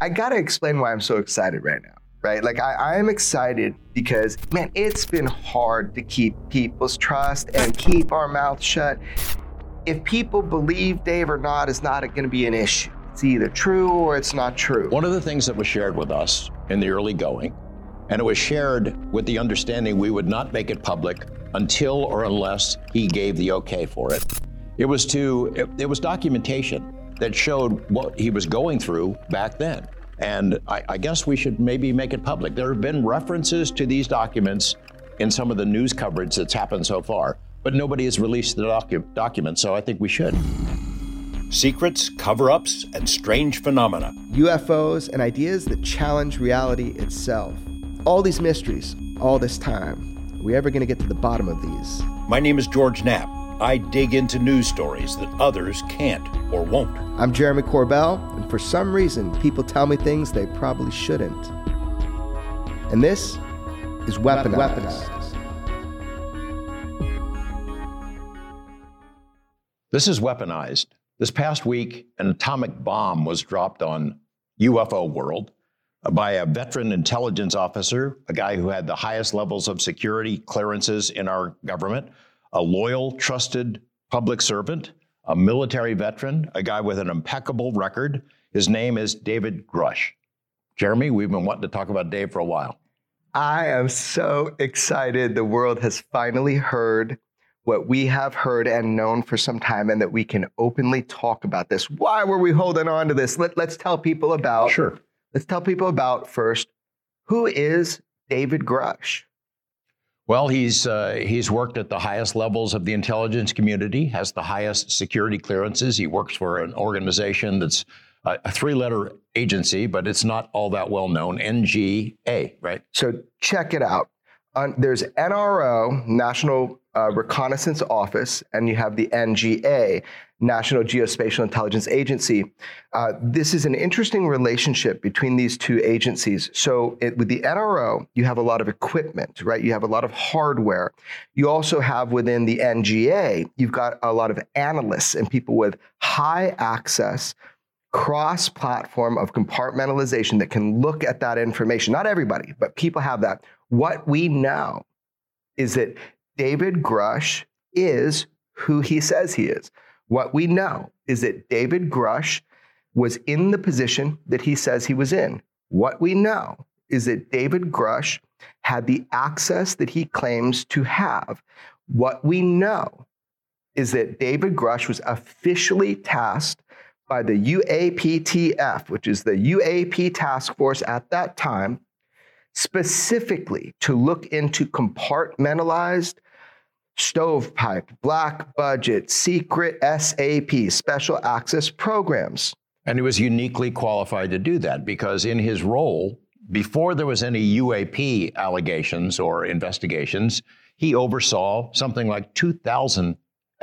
I gotta explain why I'm so excited right now, right? Like, I, I am excited because, man, it's been hard to keep people's trust and keep our mouth shut. If people believe Dave or not is not gonna be an issue. It's either true or it's not true. One of the things that was shared with us in the early going, and it was shared with the understanding we would not make it public until or unless he gave the okay for it. It was to it, it was documentation that showed what he was going through back then. And I, I, guess we should maybe make it public. There have been references to these documents in some of the news coverage that's happened so far, but nobody has released the docu- documents, so I think we should. Secrets, cover ups, and strange phenomena. UFOs and ideas that challenge reality itself. All these mysteries, all this time. Are we ever going to get to the bottom of these? My name is George Knapp. I dig into news stories that others can't or won't. I'm Jeremy Corbell, and for some reason, people tell me things they probably shouldn't. And this is Weaponized. Weaponized. This is Weaponized. This past week, an atomic bomb was dropped on UFO World by a veteran intelligence officer, a guy who had the highest levels of security clearances in our government a loyal, trusted public servant, a military veteran, a guy with an impeccable record. His name is David Grusch. Jeremy, we've been wanting to talk about Dave for a while. I am so excited. The world has finally heard what we have heard and known for some time, and that we can openly talk about this. Why were we holding on to this? Let, let's tell people about. Sure. Let's tell people about first who is David Grusch? Well, he's uh, he's worked at the highest levels of the intelligence community, has the highest security clearances. He works for an organization that's a, three-letter agency, but it's not all that well known. NGA, right? So check it out. Uh, there's NRO, National uh, Reconnaissance Office, and you have the NGA, National Geospatial Intelligence Agency. Uh, this is an interesting relationship between these two agencies. So, it, with the NRO, you have a lot of equipment, right? You have a lot of hardware. You also have within the NGA, you've got a lot of analysts and people with high access cross platform of compartmentalization that can look at that information. Not everybody, but people have that. What we know is that David Grusch is who he says he is. What we know is that David Grusch was in the position that he says he was in. What we know is that David Grusch had the access that he claims to have. What we know is that David Grusch was officially tasked by the UAPTF, which is the UAP task force at that time, specifically to look into compartmentalized stovepipe, black budget, secret SAP, special access programs. And he was uniquely qualified to do that because in his role, before there was any UAP allegations or investigations, he oversaw something like 2,000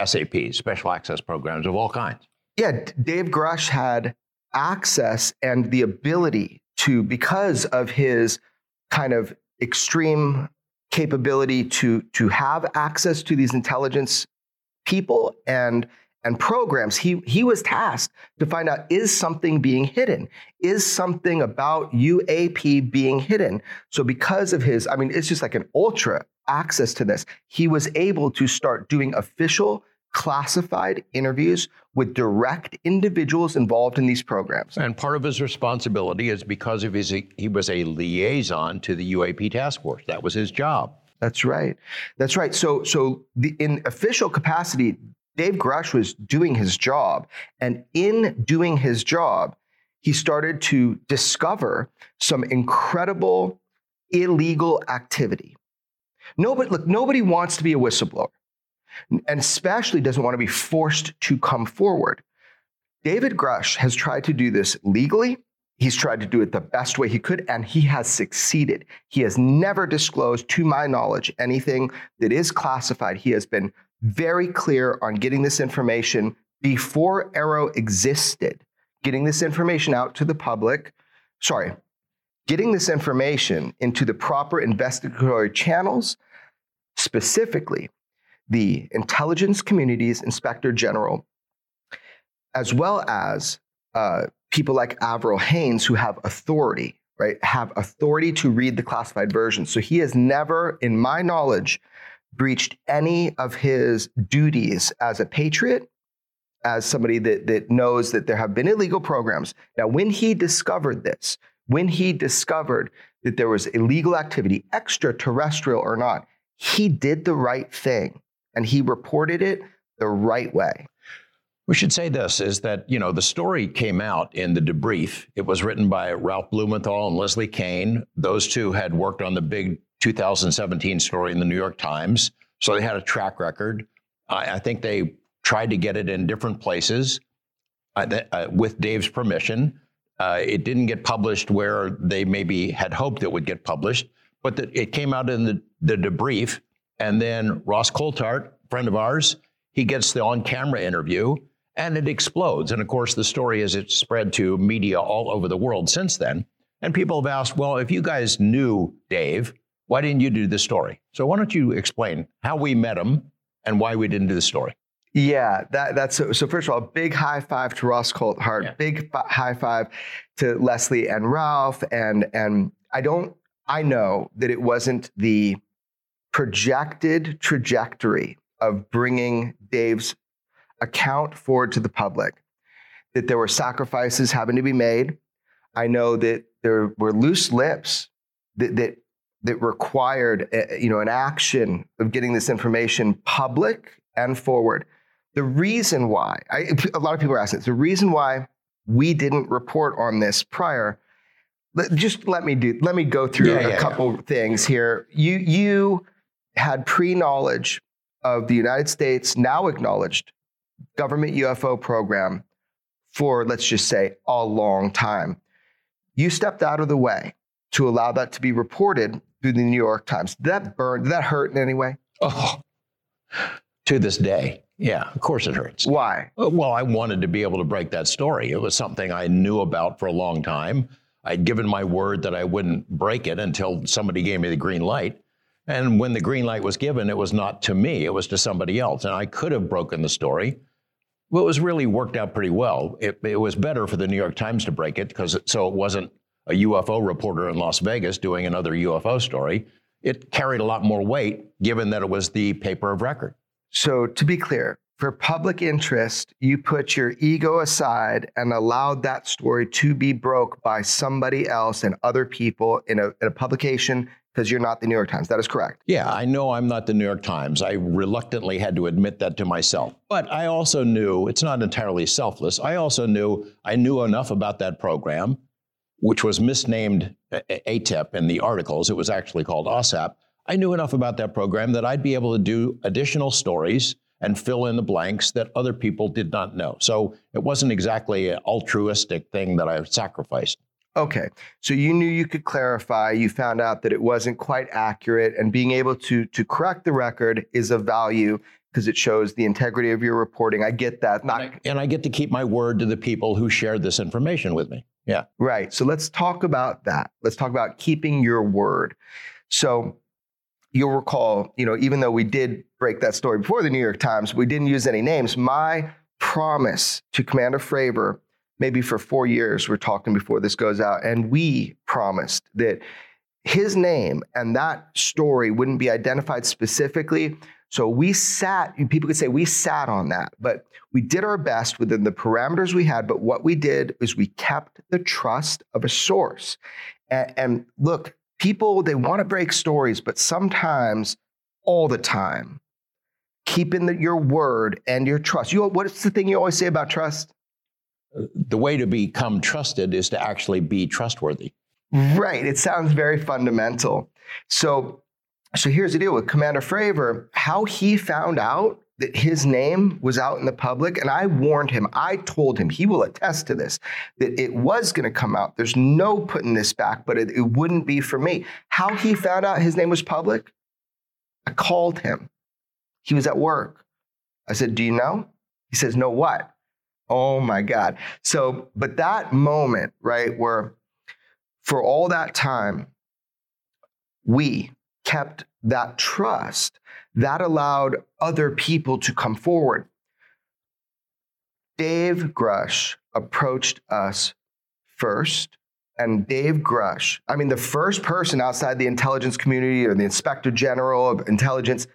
SAP, special access programs of all kinds. Yeah, Dave Grusch had access and the ability to, because of his kind of extreme capability to to have access to these intelligence people and and programs. He he was tasked to find out is something being hidden? Is something about UAP being hidden? So because of his i mean it's just like an ultra access to this he was able to start doing official classified interviews with direct individuals involved in these programs. And part of his responsibility is because of his he was a liaison to the UAP task force. That was his job. That's right. That's right. So so the, in official capacity, Dave Grusch was doing his job, and in doing his job, he started to discover some incredible illegal activity. Nobody look, nobody wants to be a whistleblower and especially doesn't want to be forced to come forward. David Grusch has tried to do this legally. He's tried to do it the best way he could, and he has succeeded. He has never disclosed, to my knowledge, anything that is classified. He has been very clear on getting this information before AARO existed, getting this information out to the public. Sorry, getting this information into the proper investigatory channels, specifically the intelligence community's inspector general, as well as uh, people like Avril Haines who have authority, right? Have authority to read the classified version. So he has never, in my knowledge, breached any of his duties as a patriot, as somebody that, that knows that there have been illegal programs. Now, when he discovered this, when he discovered that there was illegal activity, extraterrestrial or not, he did the right thing and he reported it the right way. We should say this is that, you know, the story came out in the debrief. It was written by Ralph Blumenthal and Leslie Kean. Those two had worked on the big 2017 story in the New York Times. So they had a track record. I, I think they tried to get it in different places uh, th- uh, with Dave's permission. Uh, it didn't get published where they maybe had hoped it would get published, but the, it came out in the, the debrief. And then Ross Coulthart, friend of ours, he gets the on camera interview and it explodes. And of course, the story has it spread to media all over the world since then. And people have asked, well, if you guys knew Dave, why didn't you do the story? So why don't you explain how we met him and why we didn't do the story? Yeah, that, that's so, so. First of all, big high five to Ross Coulthart. Yeah. Big fi- high five to Leslie and Ralph. And and I don't. I know that it wasn't the projected trajectory of bringing Dave's account forward to the public. That there were sacrifices having to be made. I know that there were loose lips that that that required eh, you know an action of getting this information public and forward. The reason why I, a lot of people are asking this, the reason why we didn't report on this prior. Just let me do. Let me go through yeah, a yeah, couple yeah. things here. You you had pre knowledge of the United States now acknowledged government UFO program for, let's just say, a long time. You stepped out of the way to allow that to be reported through the New York Times. Did that burn? Did that hurt in any way? Oh, to this day. Yeah, of course it hurts. Why? Uh, well, I wanted to be able to break that story. It was something I knew about for a long time. I'd given my word that I wouldn't break it until somebody gave me the green light. And when the green light was given, it was not to me, it was to somebody else. And I could have broken the story. Well, it was really worked out pretty well. It, it was better for the New York Times to break it because so it wasn't a UFO reporter in Las Vegas doing another UFO story. It carried a lot more weight given that it was the paper of record. So, to be clear, for public interest, you put your ego aside and allowed that story to be broke by somebody else and other people in a, in a publication because you're not the New York Times. That is correct. Yeah, I know I'm not the New York Times. I reluctantly had to admit that to myself. But I also knew it's not entirely selfless. I also knew I knew enough about that program, which was misnamed ATIP in the articles. It was actually called OSAP. I knew enough about that program that I'd be able to do additional stories and fill in the blanks that other people did not know. So it wasn't exactly an altruistic thing that I sacrificed. Okay. So you knew you could clarify, you found out that it wasn't quite accurate, and being able to, to correct the record is of value because it shows the integrity of your reporting. I get that. Not- and, I, and I get to keep my word to the people who shared this information with me. Yeah. Right. So let's talk about that. Let's talk about keeping your word. So you'll recall, you know, even though we did break that story before the New York Times, we didn't use any names. My promise to Commander Fravor maybe for four years, we're talking before this goes out, and we promised that his name and that story wouldn't be identified specifically, So we sat, people could say we sat on that, but we did our best within the parameters we had. But what we did is we kept the trust of a source. And, and look, people, they want to break stories, but sometimes, all the time, keeping the, your word and your trust. You, what's the thing you always say about trust? The way to become trusted is to actually be trustworthy. Right. It sounds very fundamental. So, so here's the deal with Commander Fravor. How he found out that his name was out in the public, and I warned him. I told him he will attest to this that it was going to come out. There's no putting this back, but it, it wouldn't be for me. How he found out his name was public? I called him. He was at work. I said, Do you know? He says, No, what? Oh my God. So, but that moment, right, where for all that time, we kept that trust that allowed other people to come forward. Dave Grusch approached us first. And Dave Grusch, I mean, the first person outside the intelligence community or the inspector general of intelligence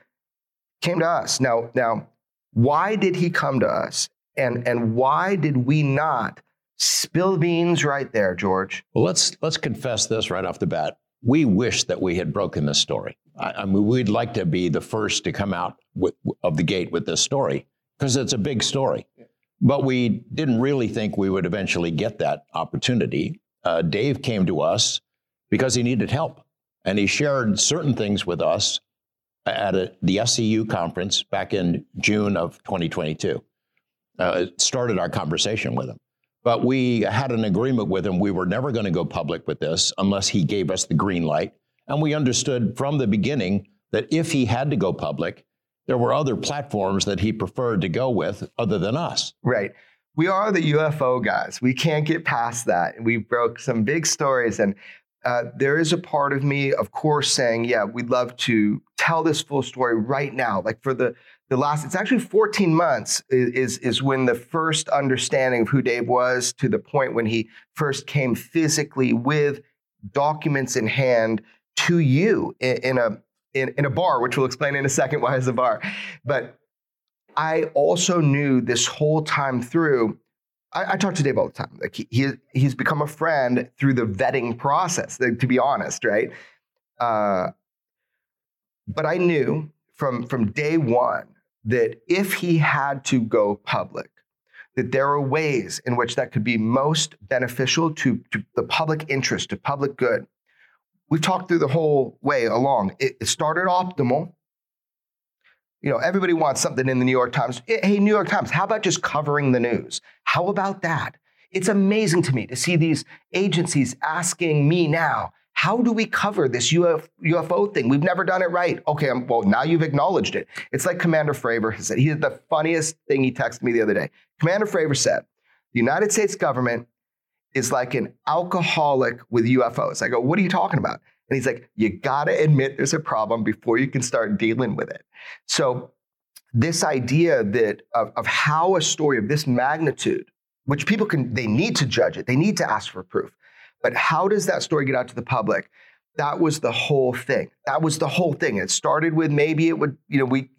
came to us. Now, now, why did he come to us? And, and why did we not spill beans right there, George? Well, let's, let's confess this right off the bat. We wish that we had broken this story. I, I mean, we'd like to be the first to come out with, of the gate with this story because it's a big story. But we didn't really think we would eventually get that opportunity. Uh, Dave came to us because he needed help. And he shared certain things with us at a, the SCU conference back in June of 2022. Uh, started our conversation with him. But we had an agreement with him. We were never going to go public with this unless he gave us the green light. And we understood from the beginning that if he had to go public, there were other platforms that he preferred to go with other than us. Right. We are the UFO guys. We can't get past that. We broke some big stories. And uh, there is a part of me, of course, saying, yeah, we'd love to tell this full story right now. Like for the, the last, it's actually 14 months is, is when the first understanding of who Dave was to the point when he first came physically with documents in hand to you in, in a in, in a bar, which we'll explain in a second why it's a bar. But I also knew this whole time through I, I, talk to Dave all the time. Like he, he, he's become a friend through the vetting process. To be honest, right? Uh, but I knew from from day one that if he had to go public, that there are ways in which that could be most beneficial to, to the public interest, to public good. We've talked through the whole way along. It, it started optimal you know, everybody wants something in the New York Times. Hey, New York Times, how about just covering the news? How about that? It's amazing to me to see these agencies asking me now, how do we cover this UFO thing? We've never done it right. Okay, um, well, now you've acknowledged it. It's like Commander Fravor said. He did the funniest thing he texted me the other day. Commander Fravor said, the United States government is like an alcoholic with UFOs. I go, what are you talking about? And he's like, you got to admit there's a problem before you can start dealing with it. So, this idea that of, of how a story of this magnitude, which people can, they need to judge it, they need to ask for proof. But how does that story get out to the public? That was the whole thing. That was the whole thing. It started with maybe it would, you know, we,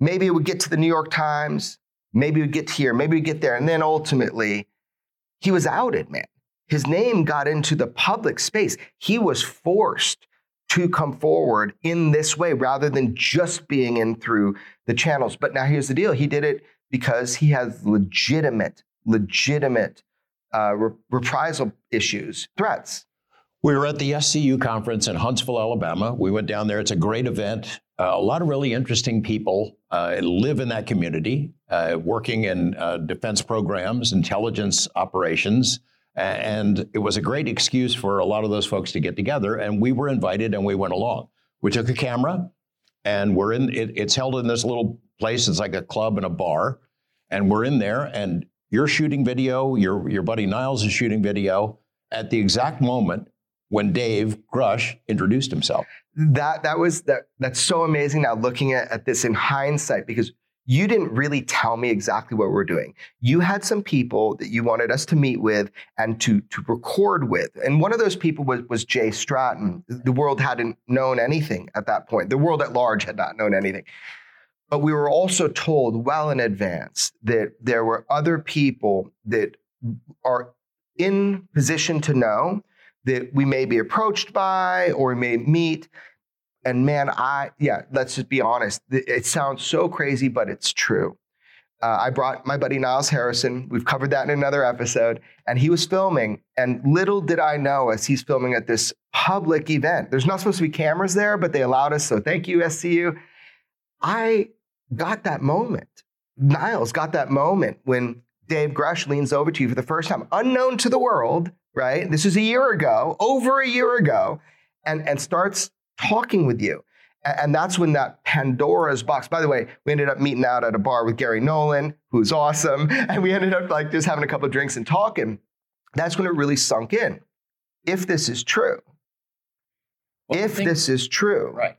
maybe it would get to the New York Times, maybe it would get here, maybe it would get there. And then ultimately, he was outed, man his name got into the public space. He was forced to come forward in this way rather than just being in through the channels. But now here's the deal he did it because he has legitimate, legitimate uh, re- reprisal issues, threats. We were at the SCU conference in Huntsville, Alabama. We went down there. It's a great event. Uh, a lot of really interesting people uh, live in that community, uh, working in uh, defense programs, intelligence operations. And it was a great excuse for a lot of those folks to get together. And we were invited and we went along. We took a camera and we're in, it, it's held in this little place. It's like a club and a bar. And we're in there and you're shooting video, your, your buddy Niles is shooting video at the exact moment when Dave Grusch introduced himself. That, that was, that, that's so amazing now looking at, at this in hindsight because you didn't really tell me exactly what we're doing. You had some people that you wanted us to meet with and to, to record with. And one of those people was, was Jay Stratton. The world hadn't known anything at that point. The world at large had not known anything. But we were also told well in advance that there were other people that are in position to know that we may be approached by or we may meet. And man, I, yeah, let's just be honest. It sounds so crazy, but it's true. Uh, I brought my buddy Niles Harrison. We've covered that in another episode. And he was filming. And little did I know as he's filming at this public event, there's not supposed to be cameras there, but they allowed us. So thank you, SCU. I got that moment. Niles got that moment when Dave Grusch leans over to you for the first time, unknown to the world, right? This is a year ago, over a year ago, and, and starts talking with you. And, and that's when that Pandora's box, by the way, we ended up meeting out at a bar with Garry Nolan, who's awesome. And we ended up like just having a couple of drinks and talking. That's when it really sunk in. If this is true, well, if this is true, right.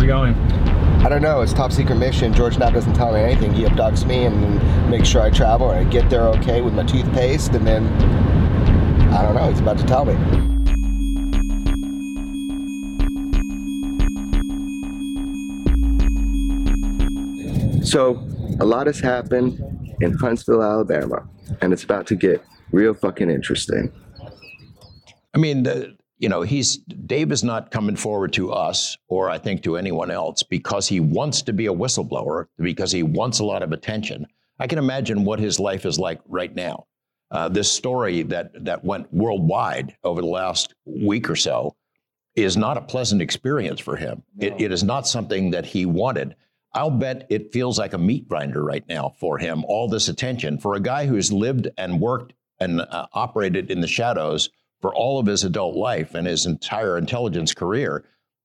we going? I don't know. It's top secret mission. George Knapp doesn't tell me anything. He abducts me and makes sure I travel and I get there okay with my toothpaste, and then I don't know. He's about to tell me. So, a lot has happened in Huntsville, Alabama, and it's about to get real fucking interesting. I mean, the, you know, he's Dave is not coming forward to us or I think to anyone else because he wants to be a whistleblower, because he wants a lot of attention. I can imagine what his life is like right now. Uh, this story that that went worldwide over the last week or so is not a pleasant experience for him. No. It, it is not something that he wanted. I'll bet it feels like a meat grinder right now for him. All this attention for a guy who's lived and worked and uh, operated in the shadows for all of his adult life and his entire intelligence career,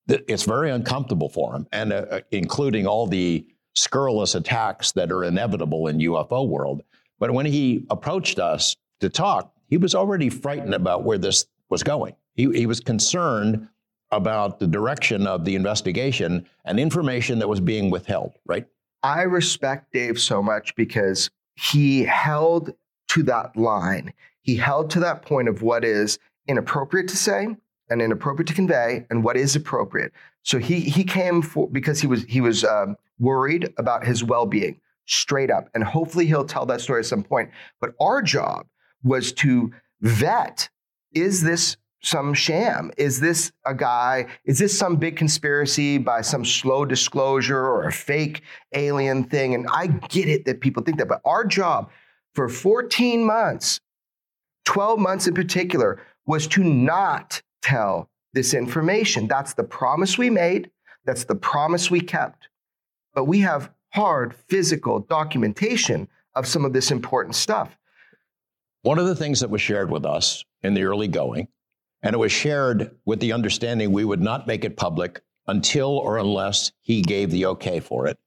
it's very uncomfortable for him, and uh, uh, including all the scurrilous attacks that are inevitable in UFO world. But when he approached us to talk, he was already frightened about where this was going. He, he was concerned about the direction of the investigation and information that was being withheld, right? I respect Dave so much because he held to that line he held to that point of what is inappropriate to say and inappropriate to convey and what is appropriate. So he he came for because he was he was um, worried about his well being straight up, and hopefully he'll tell that story at some point. But our job was to vet: is this some sham? Is this a guy? Is this some big conspiracy by some slow disclosure or a fake alien thing? And I get it that people think that, but our job for 14 months 12 months in particular, was to not tell this information. That's the promise we made, that's the promise we kept. But we have hard physical documentation of some of this important stuff. One of the things that was shared with us in the early going, and it was shared with the understanding we would not make it public until or unless he gave the okay for it.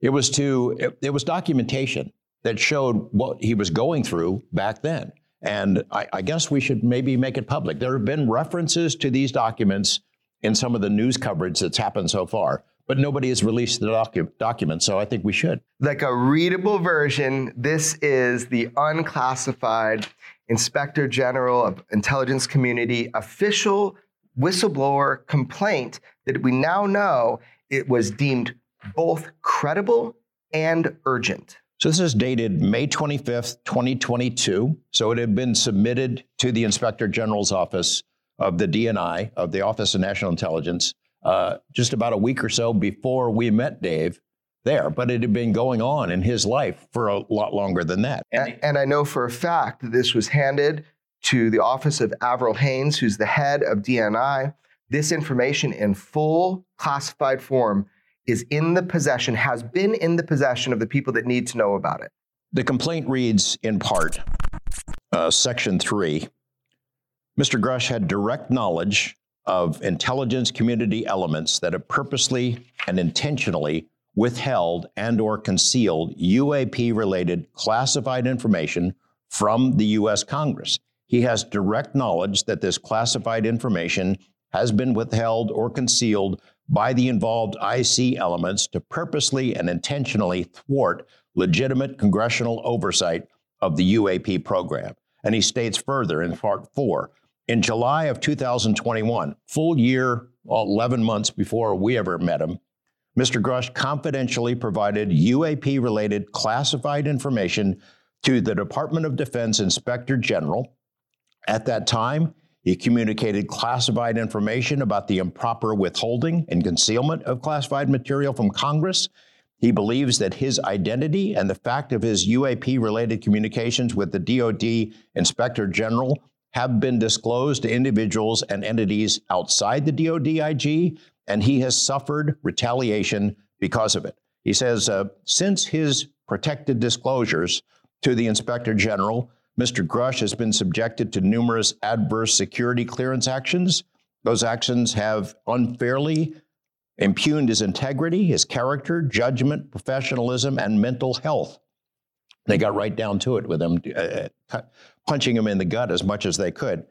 It was to it, it was documentation that showed what he was going through back then. And I, I, guess we should maybe make it public. There have been references to these documents in some of the news coverage that's happened so far, but nobody has released the docu- document, so I think we should. Like a readable version, this is the unclassified Inspector General of Intelligence Community official whistleblower complaint that we now know it was deemed both credible and urgent. So this is dated May 25th, 2022. So it had been submitted to the Inspector General's office of the DNI, of the Office of National Intelligence, uh, just about a week or so before we met Dave there. But it had been going on in his life for a lot longer than that. And, and I know for a fact that this was handed to the office of Avril Haines, who's the head of DNI. This information in full classified form is in the possession, has been in the possession of the people that need to know about it. The complaint reads in part, uh, Section 3 Mr. Grusch had direct knowledge of intelligence community elements that have purposely and intentionally withheld and or concealed UAP related classified information from the US Congress. He has direct knowledge that this classified information has been withheld or concealed by the involved IC elements to purposely and intentionally thwart legitimate congressional oversight of the UAP program. And he states further in part four in July of 2021, full year, 11 months before we ever met him, Mr. Grusch confidentially provided UAP related classified information to the Department of Defense Inspector General. At that time, he communicated classified information about the improper withholding and concealment of classified material from Congress. He believes that his identity and the fact of his UAP related communications with the DoD Inspector General have been disclosed to individuals and entities outside the DoD IG, and he has suffered retaliation because of it. He says, uh, since his protected disclosures to the Inspector General, Mr. Grusch has been subjected to numerous adverse security clearance actions. Those actions have unfairly impugned his integrity, his character, judgment, professionalism, and mental health. They got right down to it with him, uh, uh punching him in the gut as much as they could.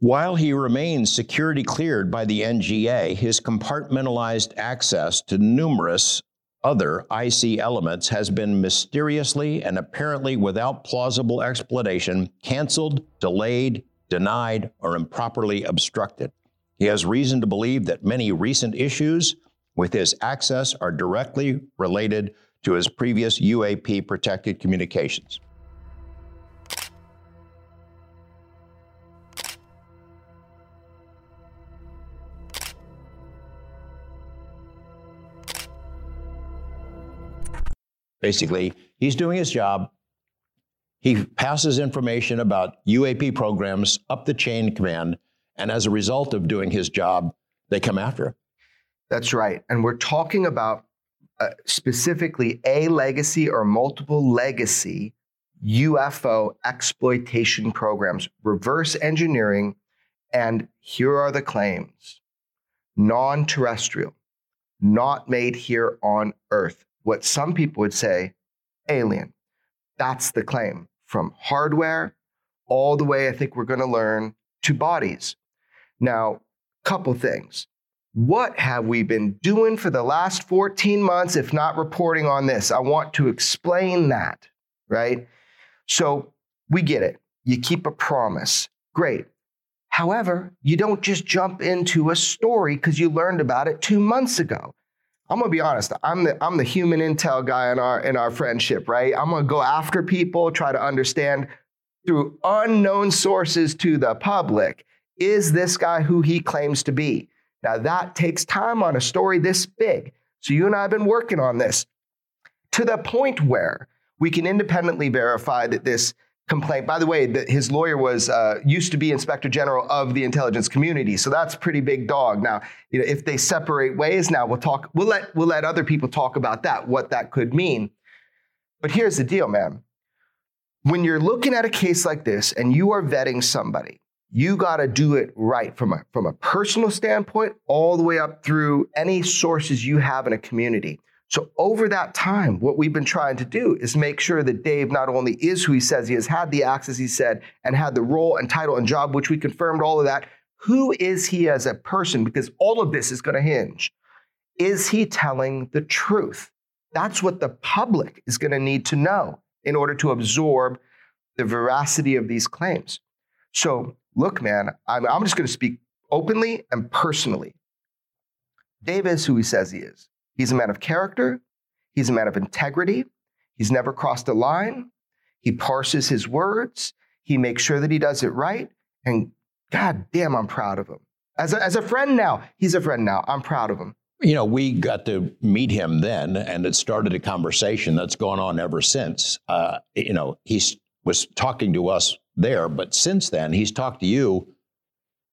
While he remains security cleared by the NGA, his compartmentalized access to numerous other IC elements has been mysteriously and apparently without plausible explanation canceled, delayed, denied, or improperly obstructed. He has reason to believe that many recent issues with his access are directly related to his previous UAP protected communications. Basically, he's doing his job. He passes information about UAP programs up the chain command, and as a result of doing his job, they come after him. That's right. And we're talking about uh, specifically a legacy or multiple legacy UFO exploitation programs, reverse engineering, and here are the claims non terrestrial, not made here on Earth what some people would say alien. That's the claim from hardware all the way, I think we're going to learn, to bodies. Now, couple things. What have we been doing for the last 14 months, if not reporting on this? I want to explain that, right? So we get it. You keep a promise. Great. However, you don't just jump into a story because you learned about it two months ago. I'm gonna be honest. I'm the I'm the human intel guy in our in our friendship, right? I'm gonna go after people, try to understand through unknown sources to the public. Is this guy who he claims to be? Now that takes time on a story this big. So you and I have been working on this to the point where we can independently verify that this complaint. By the way, the, his lawyer was uh, used to be inspector general of the intelligence community, so that's pretty big dog. Now, you know, if they separate ways, now we'll talk. We'll let we'll let other people talk about that, what that could mean. But here's the deal, man. When you're looking at a case like this and you are vetting somebody, you got to do it right from a from a personal standpoint, all the way up through any sources you have in a community. So, over that time, what we've been trying to do is make sure that Dave not only is who he says he is, had the access he said, and had the role and title and job, which we confirmed all of that. Who is he as a person? Because all of this is going to hinge. Is he telling the truth? That's what the public is going to need to know in order to absorb the veracity of these claims. So, look, man, I'm, I'm just going to speak openly and personally. Dave is who he says he is. He's a man of character. He's a man of integrity. He's never crossed a line. He parses his words. He makes sure that he does it right. And God damn, I'm proud of him. As a, as a friend now, he's a friend now. I'm proud of him. You know, we got to meet him then, and it started a conversation that's gone on ever since. Uh, you know, he was talking to us there, but since then, he's talked to you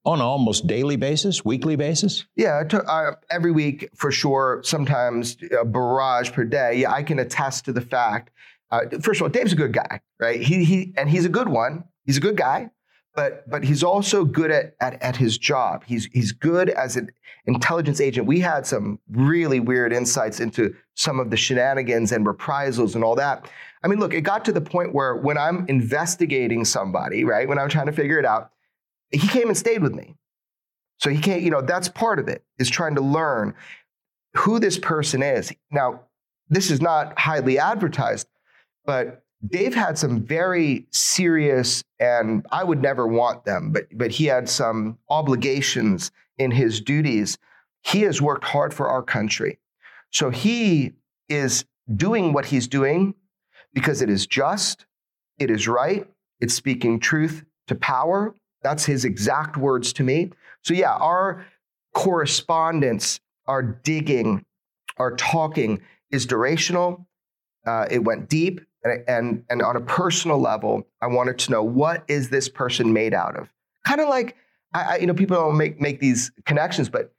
on almost daily basis, weekly basis? Yeah, uh, every week for sure. Sometimes a barrage per day. Yeah, I can attest to the fact. Uh, first of all, Dave's a good guy, right? He he, and he's a good one. He's a good guy, but but he's also good at, at at his job. He's he's good as an intelligence agent. We had some really weird insights into some of the shenanigans and reprisals and all that. I mean, look, it got to the point where when I'm investigating somebody, right, when I'm trying to figure it out, he came and stayed with me. So he can't, you know, that's part of it, is trying to learn who this person is. Now, this is not highly advertised, but Dave had some very serious, and I would never want them, but, but he had some obligations in his duties. He has worked hard for our country. So he is doing what he's doing because it is just, it is right, it's speaking truth to power. That's his exact words to me. So, yeah, our correspondence, our digging, our talking is durational. Uh, it went deep, and, and and on a personal level, I wanted to know what is this person made out of. Kind of like I, I, you know, people don't make make these connections, but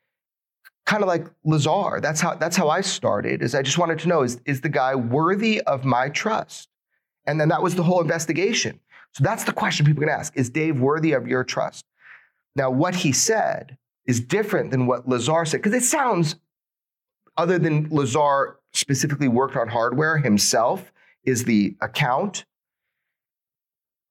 kind of like Lazar. That's how that's how I started. Is I just wanted to know is is the guy worthy of my trust? And then that was the whole investigation. So that's the question people can ask: Is Dave worthy of your trust? Now, what he said is different than what Lazar said because it sounds, other than Lazar specifically worked on hardware himself, is the account.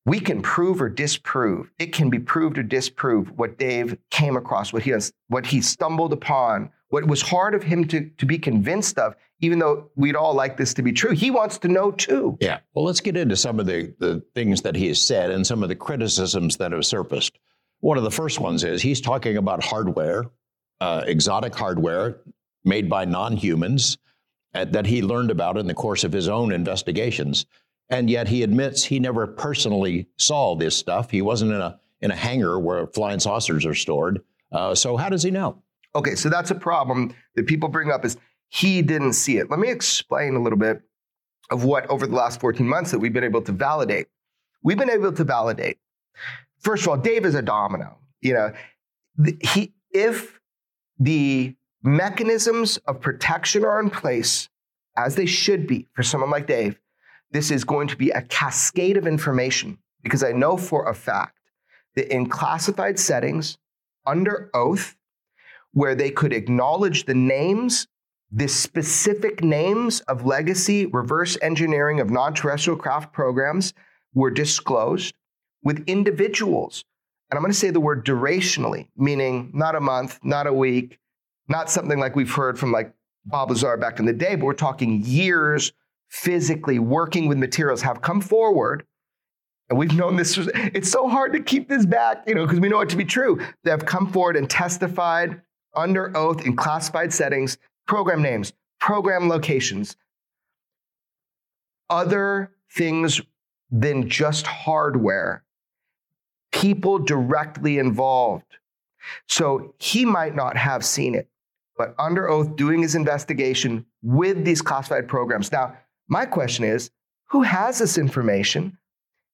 We can prove or disprove. It can be proved or disproved what Dave came across, what he what he stumbled upon, what was hard of him to, to be convinced of, even though we'd all like this to be true. He wants to know too. Yeah. Well, let's get into some of the, the things that he has said and some of the criticisms that have surfaced. One of the first ones is he's talking about hardware, uh, exotic hardware made by non humans uh, that he learned about in the course of his own investigations. And yet he admits he never personally saw this stuff. He wasn't in a, in a hangar where flying saucers are stored. Uh, so how does he know? Okay, so that's a problem that people bring up is he didn't see it. Let me explain a little bit of what over the last 14 months that we've been able to validate. We've been able to validate. First of all, Dave is a domino. You know, he if the mechanisms of protection are in place as they should be for someone like Dave, this is going to be a cascade of information because I know for a fact that in classified settings under oath, where they could acknowledge the names, the specific names of legacy reverse engineering of non terrestrial craft programs were disclosed with individuals. And I'm going to say the word durationally, meaning not a month, not a week, not something like we've heard from like Bob Lazar back in the day, but we're talking years physically working with materials have come forward. And we've known this, it's so hard to keep this back, you know, because we know it to be true. They have come forward and testified under oath in classified settings, program names, program locations, other things than just hardware, people directly involved. So he might not have seen it but under oath doing his investigation with these classified programs. Now, my question is who has this information?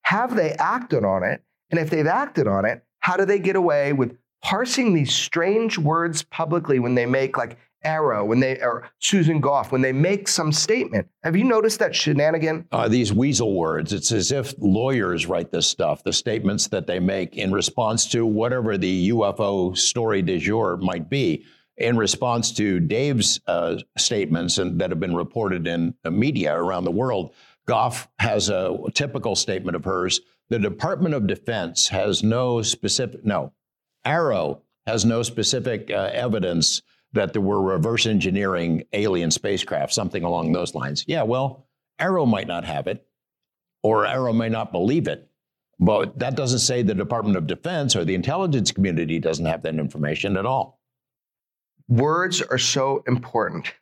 Have they acted on it? And if they've acted on it, how do they get away with parsing these strange words publicly when they make like AARO, when they or Susan Gough, when they make some statement. Have you noticed that shenanigan? Uh, these weasel words. It's as if lawyers write this stuff, the statements that they make in response to whatever the UFO story du jour might be in response to Dave's uh, statements and, that have been reported in media around the world, Gough has a typical statement of hers. The Department of Defense has no specific, no, AARO has no specific uh, evidence that there were reverse engineering alien spacecraft, something along those lines. Yeah, well, AARO might not have it, or AARO may not believe it. But that doesn't say the Department of Defense or the intelligence community doesn't have that information at all. Words are so important.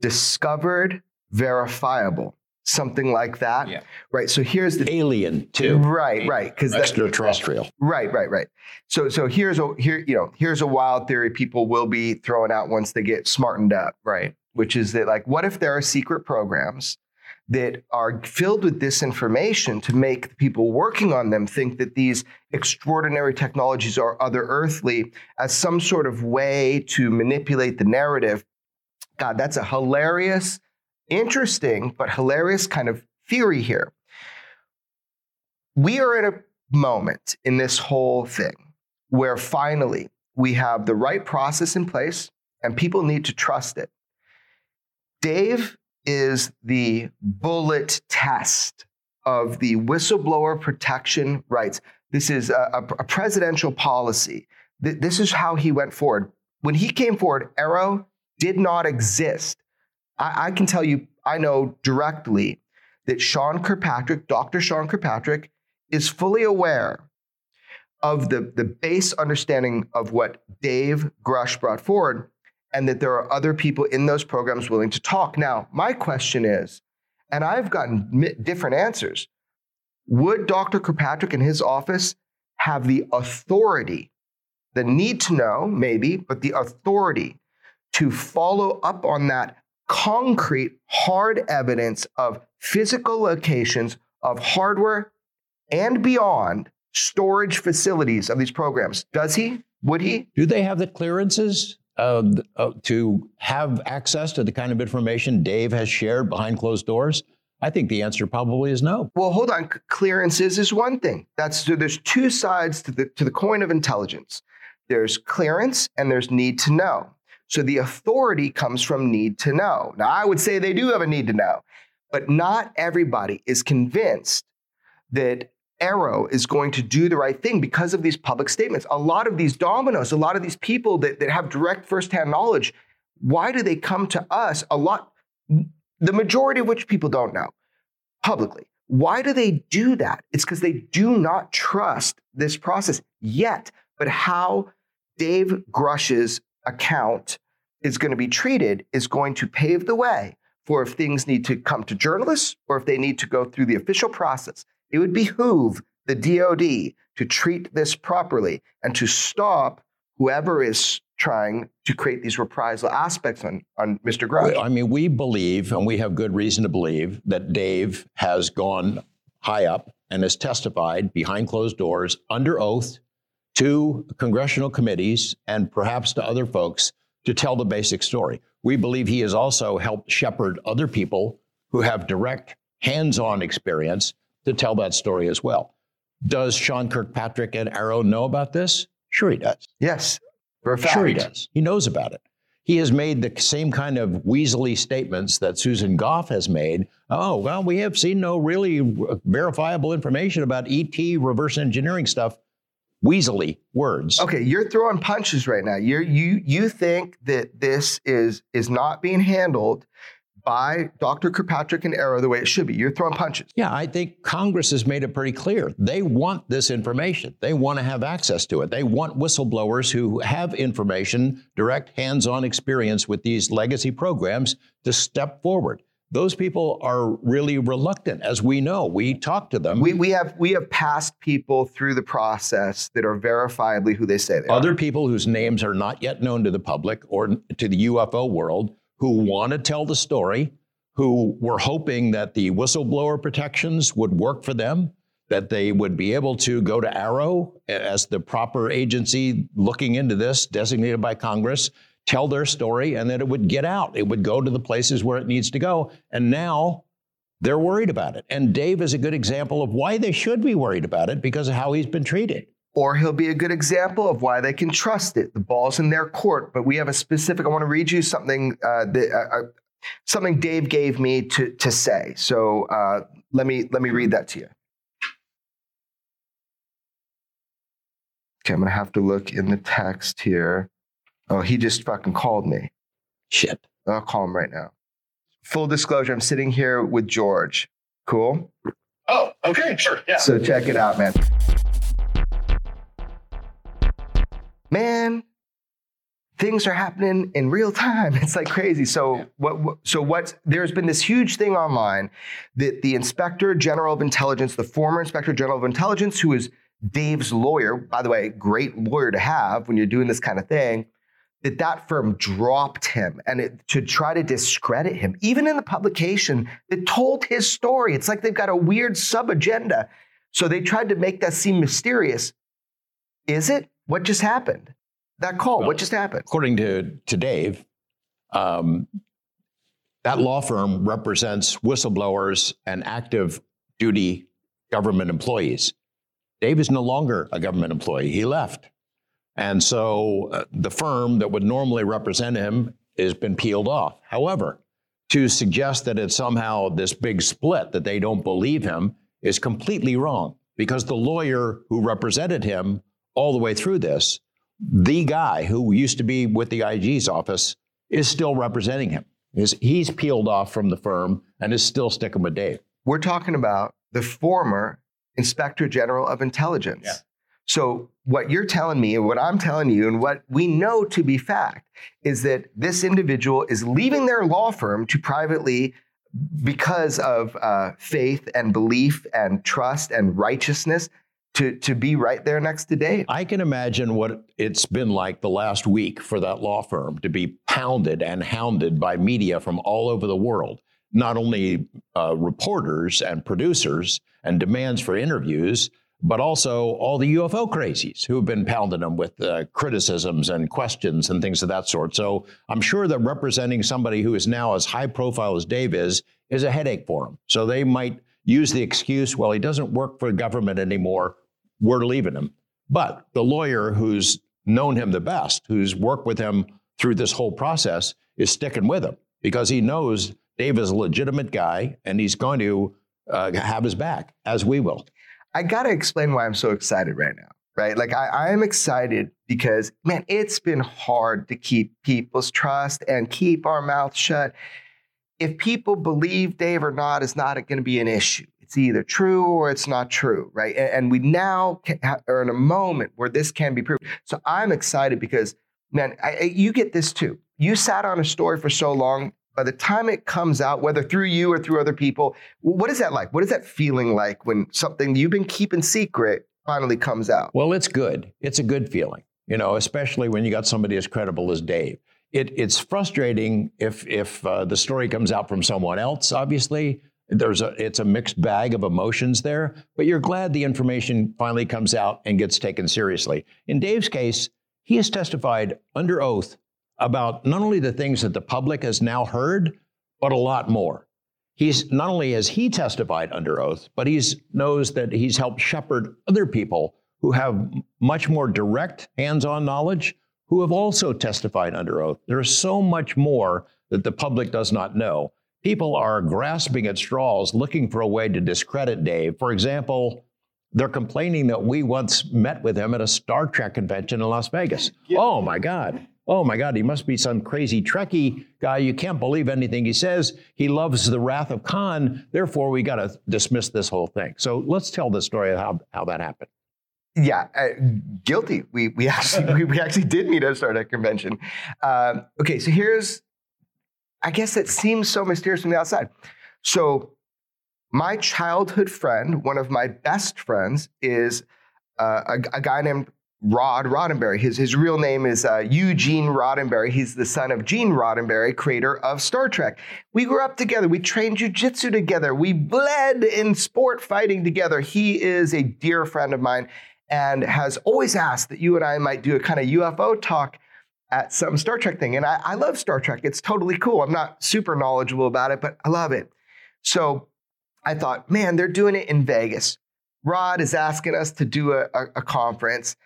Discovered, verifiable, something like that. Yeah. Right. So here's the alien too. Right, right. Because extraterrestrial. That, right, right, right. So so here's a here you know here's a wild theory people will be throwing out once they get smartened up. Right. Which is that like what if there are secret programs that are filled with disinformation to make the people working on them think that these extraordinary technologies are other earthly as some sort of way to manipulate the narrative. God, that's a hilarious, interesting, but hilarious kind of theory here. We are in a moment in this whole thing where finally we have the right process in place and people need to trust it. Dave is the bullet test of the whistleblower protection rights. This is a, a, presidential policy. Th- this is how he went forward. When he came forward, AARO did not exist. I, I can tell you, I know directly that Sean Kirkpatrick, Dr. Sean Kirkpatrick, is fully aware of the, the base understanding of what Dave Grusch brought forward and that there are other people in those programs willing to talk. Now, my question is, and I've gotten different answers, would Dr. Kirkpatrick and his office have the authority, the need to know, maybe, but the authority to follow up on that concrete, hard evidence of physical locations of hardware and beyond storage facilities of these programs? Does he? Would he? Do they have the clearances uh, uh, to have access to the kind of information Dave has shared behind closed doors? I think the answer probably is no. Well, hold on. Clearances is one thing. That's there's two sides to the to the coin of intelligence. There's clearance and there's need to know. So the authority comes from need to know. Now, I would say they do have a need to know, but not everybody is convinced that AARO is going to do the right thing because of these public statements. A lot of these dominoes, a lot of these people that, that have direct firsthand knowledge, why do they come to us? A lot, the majority of which people don't know publicly. Why do they do that? It's because they do not trust this process yet. But how Dave Grusch's account is going to be treated is going to pave the way for if things need to come to journalists or if they need to go through the official process it would behoove the DoD to treat this properly and to stop whoever is trying to create these reprisal aspects on, on Mr. Grusch. I mean, we believe, and we have good reason to believe, that Dave has gone high up and has testified behind closed doors under oath to congressional committees and perhaps to other folks to tell the basic story. We believe he has also helped shepherd other people who have direct hands on experience to tell that story as well. Does Sean Kirkpatrick and AARO know about this? Sure, he does. Yes, for a fact. Sure, he does. He knows about it. He has made the same kind of weaselly statements that Susan Gough has made. Oh, well, we have seen no really verifiable information about ET reverse engineering stuff. Weaselly words. Okay, you're throwing punches right now. you you you think that this is is not being handled by Dr. Kirkpatrick and AARO the way it should be. You're throwing punches. Yeah, I think Congress has made it pretty clear. They want this information. They want to have access to it. They want whistleblowers who have information, direct hands on experience with these legacy programs to step forward. Those people are really reluctant, as we know. We talk to them. We, we have we have passed people through the process that are verifiably who they say they Other are. Other people whose names are not yet known to the public or to the UFO world who want to tell the story, who were hoping that the whistleblower protections would work for them, that they would be able to go to AARO as the proper agency looking into this, designated by Congress, tell their story, and that it would get out. It would go to the places where it needs to go. And now they're worried about it. And Dave is a good example of why they should be worried about it because of how he's been treated or he'll be a good example of why they can trust it. The ball's in their court, but we have a specific. I want to read you something uh, that uh, uh, something Dave gave me to to say. So uh, let me let me read that to you. Okay, I'm gonna have to look in the text here. Oh, he just fucking called me. Shit. I'll call him right now. Full disclosure: I'm sitting here with George. Cool. Oh, okay, sure. Yeah. So check it out, man man, things are happening in real time. It's like crazy. So what, what? So what? There's been this huge thing online that the Inspector General of Intelligence, the former Inspector General of Intelligence, who is Dave's lawyer, by the way, great lawyer to have when you're doing this kind of thing, that that firm dropped him and it, to try to discredit him, even in the publication that told his story. It's like they've got a weird sub agenda. So they tried to make that seem mysterious. Is it? What just happened? That call, well, what just happened? According to, to Dave, um, that law firm represents whistleblowers and active duty government employees. Dave is no longer a government employee. He left. And so uh, the firm that would normally represent him has been peeled off. However, to suggest that it's somehow this big split that they don't believe him is completely wrong because the lawyer who represented him all the way through this, the guy who used to be with the IG's office, is still representing him. He's peeled off from the firm and is still sticking with Dave. We're talking about the former Inspector General of Intelligence. Yeah. So, what you're telling me and what I'm telling you, and what we know to be fact, is that this individual is leaving their law firm to privately, because of uh, faith and belief and trust and righteousness, to, to be right there next to Dave. I can imagine what it's been like the last week for that law firm to be pounded and hounded by media from all over the world. Not only uh, reporters and producers and demands for interviews, but also all the UFO crazies who have been pounding them with uh, criticisms and questions and things of that sort. So I'm sure that representing somebody who is now as high profile as Dave is is a headache for them. So they might use the excuse, well, he doesn't work for government anymore. We're leaving him. But the lawyer who's known him the best, who's worked with him through this whole process, is sticking with him because he knows Dave is a legitimate guy and he's going to uh, have his back, as we will. I got to explain why I'm so excited right now, right? Like, I, am excited because, man, it's been hard to keep people's trust and keep our mouths shut. If people believe Dave or not is not going to be an issue. It's either true or it's not true, right? And, and we now are in a moment where this can be proved. So I'm excited because, man, I, you get this too. You sat on a story for so long by the time it comes out, whether through you or through other people, what is that like? What is that feeling like when something you've been keeping secret finally comes out? Well, it's good. It's a good feeling, you know, especially when you got somebody as credible as Dave. It, it's frustrating if if uh, the story comes out from someone else. Obviously, there's a it's a mixed bag of emotions there, but you're glad the information finally comes out and gets taken seriously. In Dave's case, he has testified under oath about not only the things that the public has now heard, but a lot more. He's not only has he testified under oath, but he knows that he's helped shepherd other people who have much more direct hands-on knowledge who have also testified under oath. There's so much more that the public does not know. People are grasping at straws looking for a way to discredit Dave. For example, they're complaining that we once met with him at a Star Trek convention in Las Vegas. Oh my God oh my God, he must be some crazy Trekkie guy. You can't believe anything he says. He loves the Wrath of Khan. Therefore, we got to dismiss this whole thing. So let's tell the story of how, how that happened. Yeah, uh, guilty. We, we actually we, we, actually did meet at a convention. Um, okay, so here's, I guess it seems so mysterious from the outside. So my childhood friend, one of my best friends, is uh, a, a, guy named Rod Roddenberry. His, his real name is uh, Eugene Roddenberry. He's the son of Gene Roddenberry, creator of Star Trek. We grew up together. We trained jujitsu together. We bled in sport fighting together. He is a dear friend of mine and has always asked that you and I might do a kind of UFO talk at some Star Trek thing. And I, I love Star Trek. It's totally cool. I'm not super knowledgeable about it, but I love it. So I thought, man, they're doing it in Vegas. Rod is asking us to do a, a, a conference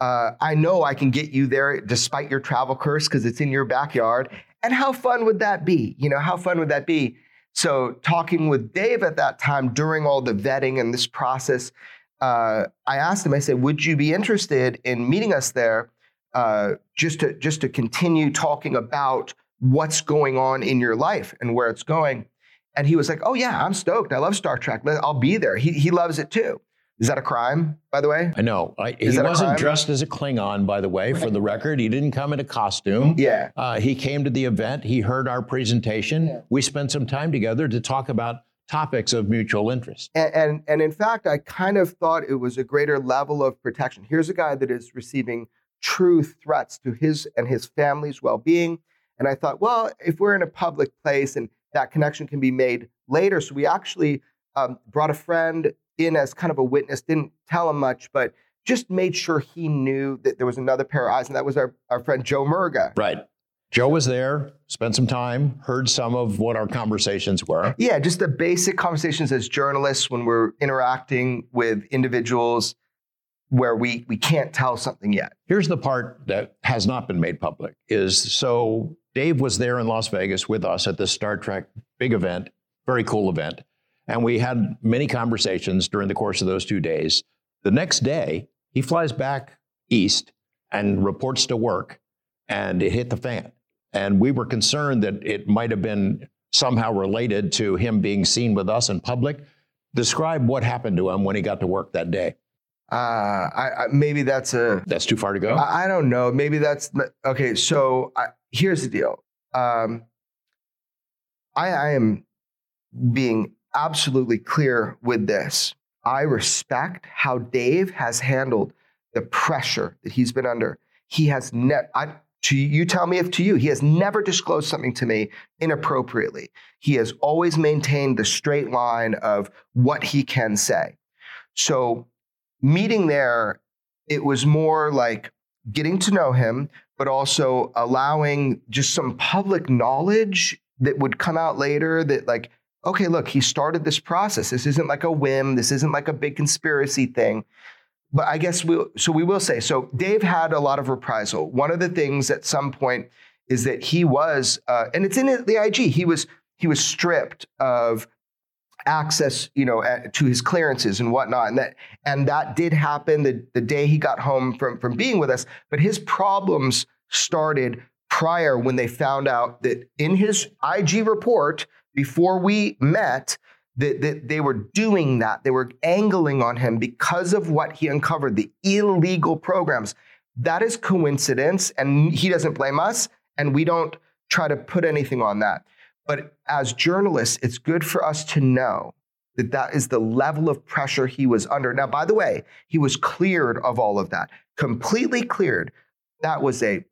uh, I know I can get you there despite your travel curse because it's in your backyard. And how fun would that be? You know, how fun would that be? So, talking with Dave at that time during all the vetting and this process, uh, I asked him. I said, "Would you be interested in meeting us there, uh, just to just to continue talking about what's going on in your life and where it's going?" And he was like, "Oh yeah, I'm stoked. I love Star Trek. I'll be there." He he loves it too. Is that a crime, by the way? I know. I, he wasn't dressed as a Klingon, by the way, for the record. He didn't come in a costume. Yeah. Uh, he came to the event. He heard our presentation. Yeah. We spent some time together to talk about topics of mutual interest. And, and, and in fact, I kind of thought it was a greater level of protection. Here's a guy that is receiving true threats to his and his family's well-being. And I thought, well, if we're in a public place and that connection can be made later, so we actually um, brought a friend in as kind of a witness, didn't tell him much, but just made sure he knew that there was another pair of eyes, and that was our, our friend Joe Murgia. Right. Joe was there, spent some time, heard some of what our conversations were. Yeah, just the basic conversations as journalists when we're interacting with individuals where we we can't tell something yet. Here's the part that has not been made public is so Dave was there in Las Vegas with us at the Star Trek big event, very cool event. And we had many conversations during the course of those two days. The next day, he flies back east and reports to work, and it hit the fan. And we were concerned that it might have been somehow related to him being seen with us in public. Describe what happened to him when he got to work that day. Uh, I, I, maybe that's a. That's too far to go. I, I don't know. Maybe that's okay. So I, here's the deal. Um, I, I am being absolutely clear with this. I respect how Dave has handled the pressure that he's been under. He has never, to you tell me if to you, he has never disclosed something to me inappropriately. He has always maintained the straight line of what he can say. So, meeting there, it was more like getting to know him, but also allowing just some public knowledge that would come out later that, like, okay, look, he started this process. This isn't like a whim. This isn't like a big conspiracy thing. But I guess we'll, so we will say, so Dave had a lot of reprisal. One of the things at some point is that he was, uh, and it's in the IG, he was, he was stripped of access, you know, to his clearances and whatnot. And that, and that did happen the, the day he got home from, from being with us. But his problems started prior when they found out that in his IG report, before we met that, that they were doing that. They were angling on him because of what he uncovered, the illegal programs. That is coincidence, and he doesn't blame us, and we don't try to put anything on that. But as journalists, it's good for us to know that that is the level of pressure he was under. Now, by the way, he was cleared of all of that, completely cleared. That was a